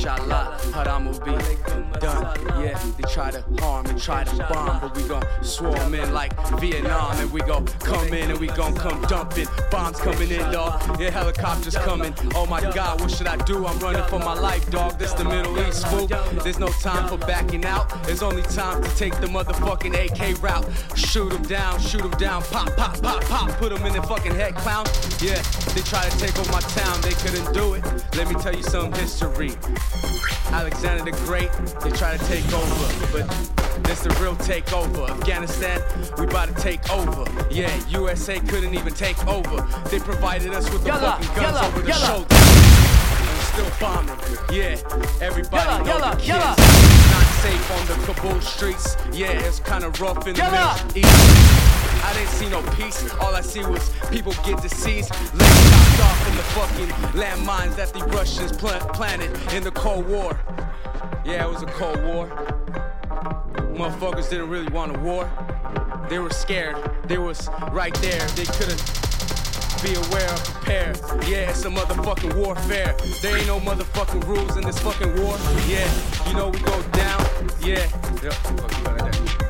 inshallah, haram will be done. Yeah, try to harm and try to bomb, but we gon' swarm in like Vietnam, and we gon' come in and we gon' come dumping. Bombs coming in, dog. Yeah, helicopters coming. Oh my God, what should I do? I'm running for my life, dog. This the Middle East, fool. There's no time for backing out. There's only time to take the motherfucking AK route. Shoot 'em down, shoot 'em down, pop, pop, pop, pop. Put 'em in the fucking head, clown. Yeah, they try to take over my town, they couldn't do it. Let me tell you some history. Alexander the Great, they try to take over, but this the real takeover. Afghanistan, we about to take over. Yeah, USA couldn't even take over. They provided us with the Yalla, fucking guns yalla, over the yalla. shoulder. And still bombing. Yeah, everybody Yalla, know the kids. Not safe on the Kabul streets. Yeah, it's kinda rough in the Middle East. I didn't see no peace. All I see was people get deceased, legs chopped off from the fucking landmines that the Russians pla- planted in the Cold War. Yeah, it was a Cold War. Motherfuckers didn't really want a war. They were scared. They was right there. They couldn't be aware or prepare. Yeah, it's a motherfucking warfare. There ain't no motherfucking rules in this fucking war. Yeah, you know we go down. Yeah. Yep.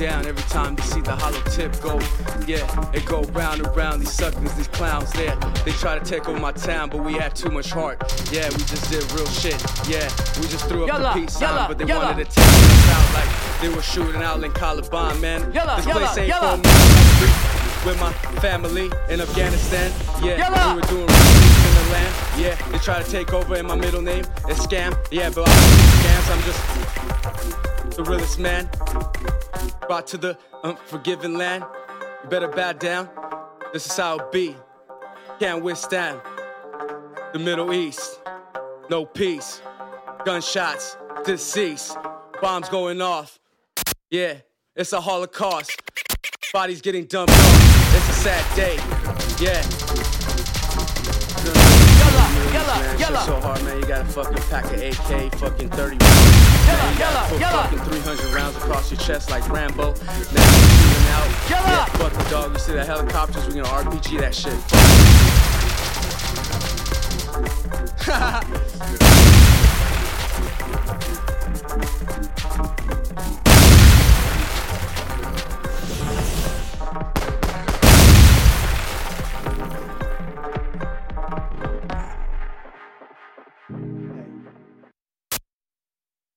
Down every time they see the hollow tip go. Yeah, it go round and round. These suckers, these clowns there. They try to take over my town, but we had too much heart. Yeah, we just did real shit. Yeah, we just threw up Yalla, the peace sign, yalla, but they yalla. wanted to take us out like they were shooting out in Caliban, man. Yalla, this yalla, place ain't yalla. for me. With my family in Afghanistan, yeah, we were doing in the land. Yeah, they try to take over, and my middle name is Scam. Yeah, but I don't scams. I'm just the realest man. Brought to the unforgiving land. You better bow down. This is how it be. Can't withstand the Middle East. No peace. Gunshots, deceased. Bombs going off. Yeah, it's a holocaust. Bodies getting dumped. It's a sad day. Yeah. Yalla, yalla, yalla. Fucking pack of AK, fucking 30 rounds. You gotta put yalla. fucking 300 rounds across your chest like Rambo. Now you shooting out. Yalla. Yeah, fuck the dog. You see the helicopters? We gonna RPG that shit.